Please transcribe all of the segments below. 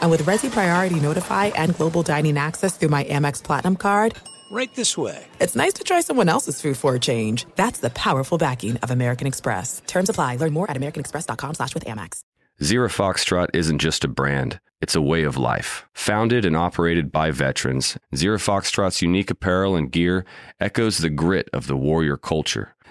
And with Resy Priority Notify and Global Dining Access through my Amex Platinum card, Right this way. it's nice to try someone else's food for a change. That's the powerful backing of American Express. Terms apply. Learn more at americanexpress.com slash with Amex. Zero Foxtrot isn't just a brand, it's a way of life. Founded and operated by veterans, Zero Foxtrot's unique apparel and gear echoes the grit of the warrior culture.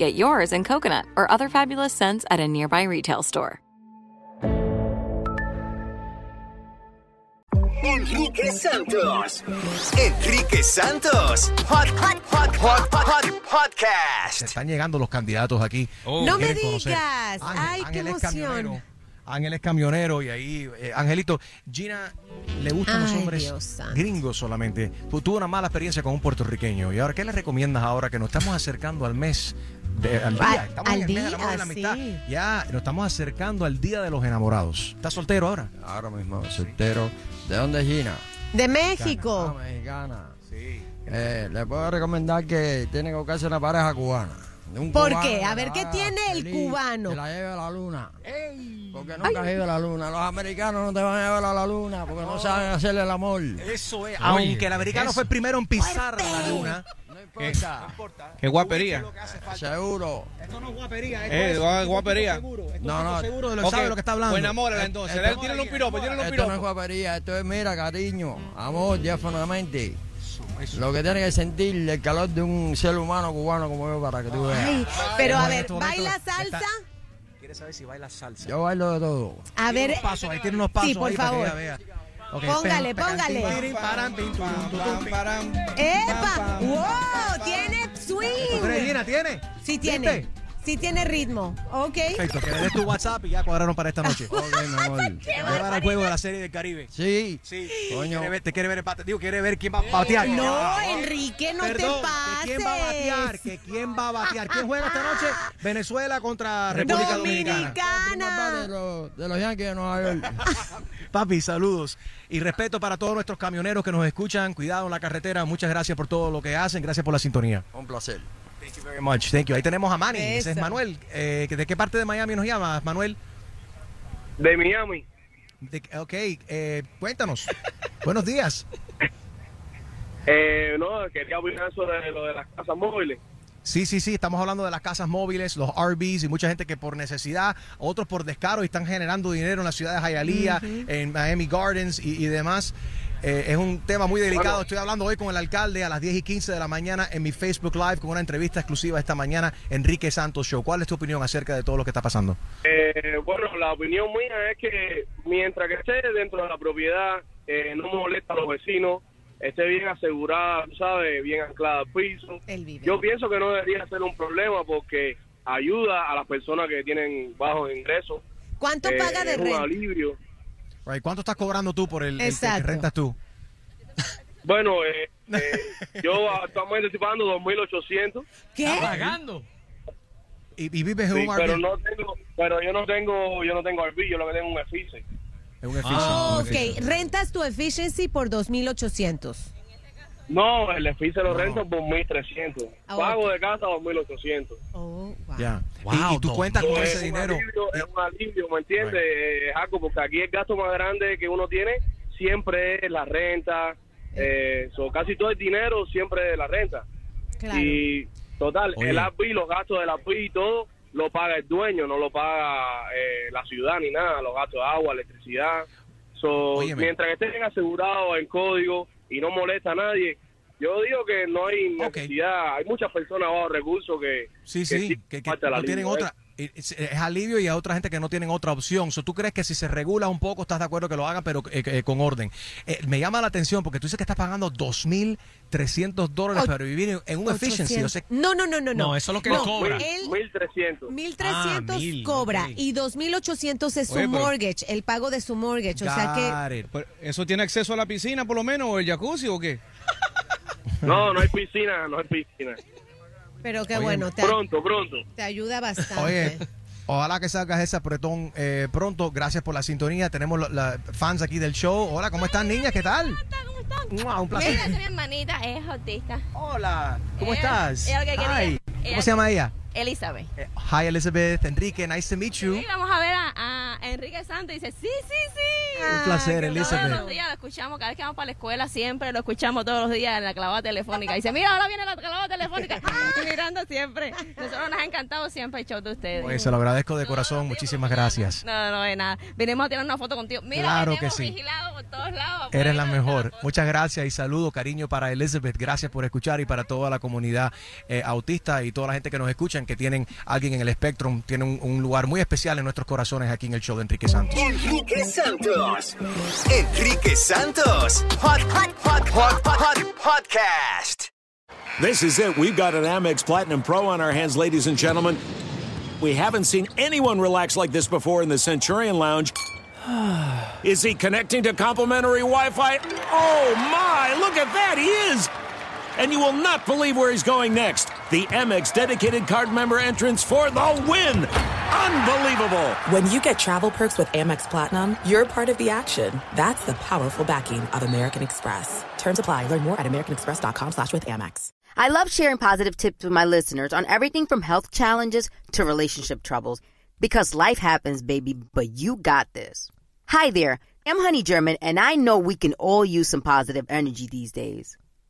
Get yours in coconut or other fabulous scents at a nearby retail store. Enrique Santos. Enrique Santos. Hot, hot, hot, hot, hot, Se podcast. están llegando los candidatos aquí. No me digas. Ángel- Ay, qué Ángel es emoción. camionero. Ángel es camionero y ahí, eh, Angelito, Gina le gustan los Ay, hombres Dios santo. gringos solamente. Tu- tuvo una mala experiencia con un puertorriqueño. ¿Y ahora qué le recomiendas ahora que nos estamos acercando al mes? De, al día, estamos al en el mes del día, amor y la amistad. sí. Ya nos estamos acercando al día de los enamorados. ¿Estás soltero ahora? Ahora mismo, soltero. ¿De dónde es Gina? De Ah, México. mexicana. Sí. Eh, le puedo recomendar que tiene que buscarse una pareja cubana. De un ¿Por cubano qué? A ver, ¿qué tiene el feliz, cubano? Que la lleve a la luna. Porque nunca has ido a la luna. Los americanos no te van a llevar a la luna porque no saben hacerle el amor. Eso es. Oye, Aunque el americano eso. fue el primero en pisar la luna. No importa. Qué guapería. Seguro. Esto no es guapería. Eh, gua- guapería. Esto No, no. seguro de lo Ok, sabe lo que está hablando. Pues enamórala entonces. Esto- tírale un piropo, tírale un Esto no es piropo. guapería, esto es, mira, cariño, amor, diáfanamente. Lo que tiene que sentir el calor de un ser humano cubano como yo para que tú veas. Ay, pero a ver, ¿baila está- salsa? ¿Quieres saber si baila salsa? Yo bailo de todo. A ver, unos pasos, ahí tiene unos pasos sí, por ahí para que favor. ella vea. Póngale, póngale. ¡Epa! ¡Wow! ¡Tiene swing! ¿Tiene? Sí, tiene. Sí tiene ritmo. Ok. Perfecto, que le des tu WhatsApp y ya cuadraron para esta noche. Ok, mi amor. Llevar al juego de la serie del Caribe. Sí. Sí, Coño. Quiere ver, te quiere ver el bate, digo, quiere ver quién va a batear. No, Enrique, no Perdón, te que quién va a batear, pases. que quién va a batear. ¿Quién juega esta noche? Venezuela contra República Dominicana. De Dominicana. los, de los Yankees de Nueva York. Papi, saludos y respeto para todos nuestros camioneros que nos escuchan. Cuidado en la carretera. Muchas gracias por todo lo que hacen. Gracias por la sintonía. Un placer. Thank you very much. Thank you. Ahí tenemos a Manny. Ese es. Manuel. Eh, ¿De qué parte de Miami nos llamas, Manuel? De Miami. De- ok, eh, cuéntanos. Buenos días. Eh, no, quería opinar sobre lo de las casas móviles. Sí, sí, sí, estamos hablando de las casas móviles, los RVs y mucha gente que por necesidad, otros por descaro y están generando dinero en la ciudad de Hialeah, en Miami Gardens y, y demás. Eh, es un tema muy delicado. Bueno. Estoy hablando hoy con el alcalde a las 10 y 15 de la mañana en mi Facebook Live con una entrevista exclusiva esta mañana, Enrique Santos Show. ¿Cuál es tu opinión acerca de todo lo que está pasando? Eh, bueno, la opinión mía es que mientras que esté dentro de la propiedad, eh, no molesta a los vecinos, esté bien asegurada, sabes, bien anclada al piso. Yo pienso que no debería ser un problema porque ayuda a las personas que tienen bajos ingresos ¿Cuánto eh, paga de renta? Right, ¿Cuánto estás cobrando tú por el, el que Exacto. rentas tú? Bueno, eh, eh, yo actualmente estoy pagando 2.800. ¿Qué? pagando? Y, y vives en Sí, un pero RV. no tengo, pero yo no tengo, yo no tengo RV, yo lo que tengo es un EFICE. Es un efficient, Oh, efficient. ok, rentas tu efficiency por 2.800. No, el EFICE lo rento por 1.300. Ah, Pago de casa 2.800. Oh, wow. Ya. Wow, y, y tú dos cuentas con Es ese dinero. alivio, es un alivio, ¿me entiendes? Eh, Es algo porque aquí el gasto más grande que uno tiene siempre es la renta. Eh, so, casi todo el dinero siempre es la renta. Claro. Y total, Oye. el API, los gastos del API y todo, lo paga el dueño, no lo paga eh, la ciudad ni nada, los gastos de agua, electricidad. So, Óyeme. mientras que estén asegurados en código y no molesta a nadie, yo digo que no hay necesidad. Hay muchas personas bajo recursos que, Sí, que sí, que, que el no tienen ¿eh? otra. Es, es alivio y hay otra gente que no tienen otra opción. So, ¿Tú crees que si se regula un poco estás de acuerdo que lo hagan, pero eh, eh, con orden? Eh, me llama la atención porque tú dices que estás pagando 2.300 dólares para vivir en, en un efficiency. O sea, no, no, no, no, no. No, eso es lo que le cobra. Él 1.300. 1.300 Ah, mil, cobra ok. y 2.800 es su Oye, pero- mortgage, el pago de su mortgage. O sea que ¿Eso tiene acceso a la piscina por lo menos o el jacuzzi o qué? No, no hay piscina, no hay piscina. Pero qué Oye, bueno, te, Pronto, pronto. te ayuda bastante. Oye, ojalá que salgas ese apretón eh, pronto. Gracias por la sintonía. Tenemos la- fans aquí del show. Hola, ¿cómo están, niñas? ¿Qué tal? ¿Cómo están? Mua, un placer. Mira, mi hermanita es autista. Hola, ¿cómo Ella- estás? ella lo que quería- Hi. ella- ¿Cómo se llama ella? Elizabeth. Eh, Hi, Elizabeth. Enrique, nice to meet you. Sí, vamos a ver a, a Enrique Santos dice, sí, sí, sí. Un placer, qué Todos Elizabeth. los días lo escuchamos, cada vez que vamos para la escuela siempre lo escuchamos todos los días en la clavada telefónica. Dice, mira, ahora viene la clavada telefónica. Y mirando siempre. Nosotros nos ha encantado siempre el show de ustedes. Oye, se lo agradezco de corazón. Muchísimas gracias. No, no, no, de nada. Vinimos a tirar una foto contigo. Mira, Claro que sí. vigilado por todos lados. Eres la mejor. Muchas gracias y saludo, cariño para Elizabeth. Gracias por escuchar y para toda la comunidad eh, autista y toda la gente que nos escuchan, que tienen alguien en el Spectrum, tienen un, un lugar muy especial en nuestros corazones aquí en el show de Enrique Santos. Enrique Santos. Enrique Santos. Hot, hot, hot, hot, hot, podcast. This is it. We've got an Amex Platinum Pro on our hands, ladies and gentlemen. We haven't seen anyone relax like this before in the Centurion Lounge. Is he connecting to complimentary Wi Fi? Oh my, look at that! He is! And you will not believe where he's going next. The Amex dedicated card member entrance for the win! Unbelievable! When you get travel perks with Amex Platinum, you're part of the action. That's the powerful backing of American Express. Terms apply. Learn more at americanexpress.com slash with Amex. I love sharing positive tips with my listeners on everything from health challenges to relationship troubles because life happens, baby, but you got this. Hi there. I'm Honey German, and I know we can all use some positive energy these days.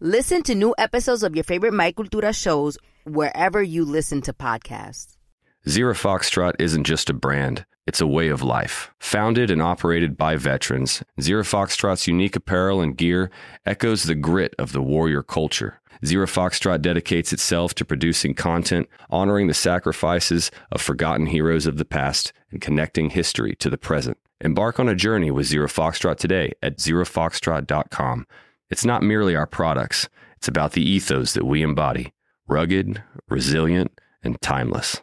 Listen to new episodes of your favorite My Cultura shows wherever you listen to podcasts. Zero Foxtrot isn't just a brand, it's a way of life. Founded and operated by veterans, Zero Foxtrot's unique apparel and gear echoes the grit of the warrior culture. Zero Foxtrot dedicates itself to producing content, honoring the sacrifices of forgotten heroes of the past, and connecting history to the present. Embark on a journey with Zero Foxtrot today at zerofoxtrot.com. It's not merely our products, it's about the ethos that we embody rugged, resilient, and timeless.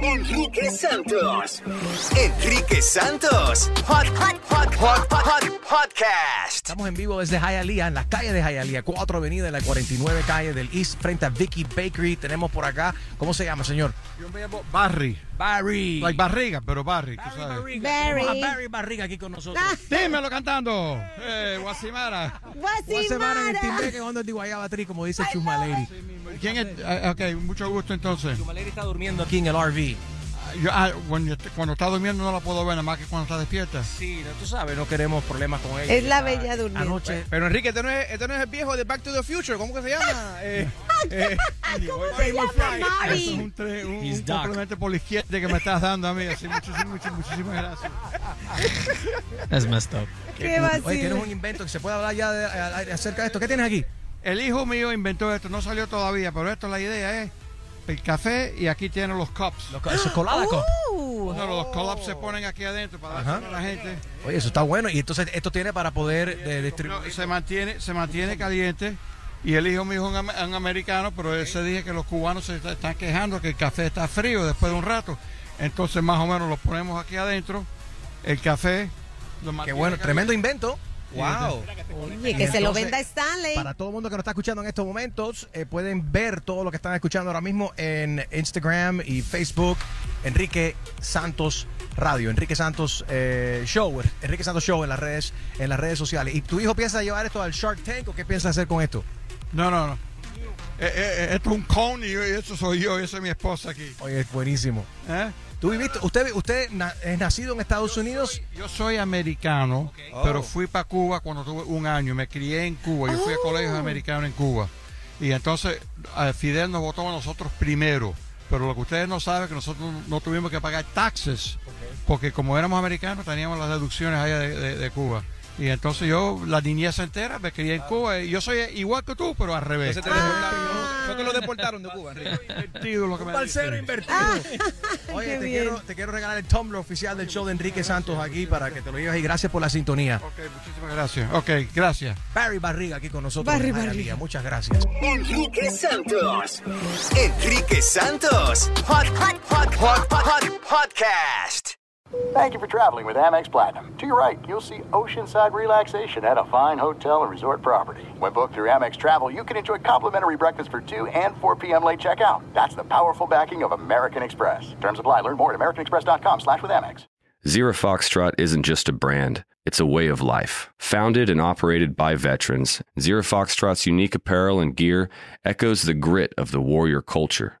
Enrique Santos. Enrique Santos. Hot, hot, hot, hot, hot, podcast. Estamos en vivo desde Hialeah, en la calle de Hialeah, 4 Avenida, en la 49 calle del East, frente a Vicky Bakery. Tenemos por acá, ¿cómo se llama, señor? Yo me llamo Barry. Barry. Like barriga, pero Barry, tú sabes. Barry. Barry. Tenemos a Barry Barriga aquí con nosotros. Dímelo cantando. Eh, Guasimara. Guasimara en el timbre que cuando digo allá batrí, como dice Chuma Lady. ¿Quién es? Ah, ok, mucho gusto entonces. Chumaleri está durmiendo aquí en el RV. Yo, ah, cuando, cuando está durmiendo no la puedo ver, nada más que cuando está despierta. Sí, no, tú sabes, no queremos problemas con ella. Es la bella durmiente. Anoche. Pero Enrique, este no, es, este no es el viejo de Back to the Future. ¿Cómo que se llama? Eh, eh, ¿Cómo se llama, Eso es Mari? un, tre- un, He's un complemento por la izquierda que me estás dando a mí. Así, muchísimas, muchísimas, muchísimas gracias. That's messed up. Qué Oye, vacío. tienes un invento que se puede hablar ya de- al aire acerca de esto. ¿Qué tienes aquí? El hijo mío inventó esto, no salió todavía, pero esto la idea es el café y aquí tienen los cups. Los, eso es colada, co- Uh, No, los cups se ponen aquí adentro para Ajá. dárselo a la gente. Oye, eso está bueno. Y entonces esto tiene para poder de, distribuir. No, se mantiene, se mantiene caliente. Y el hijo mío es un, am- un americano, pero él se dije que los cubanos se est- están quejando que el café está frío después de un rato. Entonces más o menos lo ponemos aquí adentro. El café. Lo Qué bueno, caliente. tremendo invento. Wow. Oye, que se lo venda Stanley. Para todo el mundo que nos está escuchando en estos momentos, eh, pueden ver todo lo que están escuchando ahora mismo en Instagram y Facebook. Enrique Santos Radio, Enrique Santos eh, Show, Enrique Santos Show en las redes, en las redes sociales. ¿Y tu hijo piensa llevar esto al Shark Tank o qué piensa hacer con esto? No, no, no. Eh, eh, esto es un cone y eso soy yo, y esa es mi esposa aquí. Oye, es buenísimo. ¿Eh? ¿Tú viviste, usted, usted na- es nacido en Estados Unidos? Yo soy americano, pero fui para Cuba cuando tuve un año. Me crié en Cuba. Yo fui a colegios americanos en Cuba. Y entonces eh, Fidel nos votó a nosotros primero. Pero lo que ustedes no saben es que nosotros no tuvimos que pagar taxes. Porque como éramos americanos teníamos las deducciones allá de, de- de Cuba. Y entonces yo, la niñez entera, me crié en Cuba. Y yo soy igual que tú, pero al revés. Entonces te deportaron. Fue que lo deportaron de Cuba, Enrique. Invertido lo que me Parcero invertido. Oye, Qué te bien. quiero, te quiero regalar el Tumblr oficial del show de Enrique Santos aquí para que te lo lleves y gracias por la sintonía. Ok, muchísimas gracias. Ok, gracias. Barry Barriga aquí con nosotros. Barry. Barriga. Muchas gracias. Enrique Santos. Enrique Santos. Hot, hot, hot, hot, hot, podcast. Thank you for traveling with Amex Platinum. To your right, you'll see oceanside relaxation at a fine hotel and resort property. When booked through Amex Travel, you can enjoy complimentary breakfast for 2 and 4 p.m. late checkout. That's the powerful backing of American Express. Terms apply. Learn more at americanexpress.com slash with Amex. Zero Foxtrot isn't just a brand, it's a way of life. Founded and operated by veterans, Zero Foxtrot's unique apparel and gear echoes the grit of the warrior culture.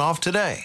off today.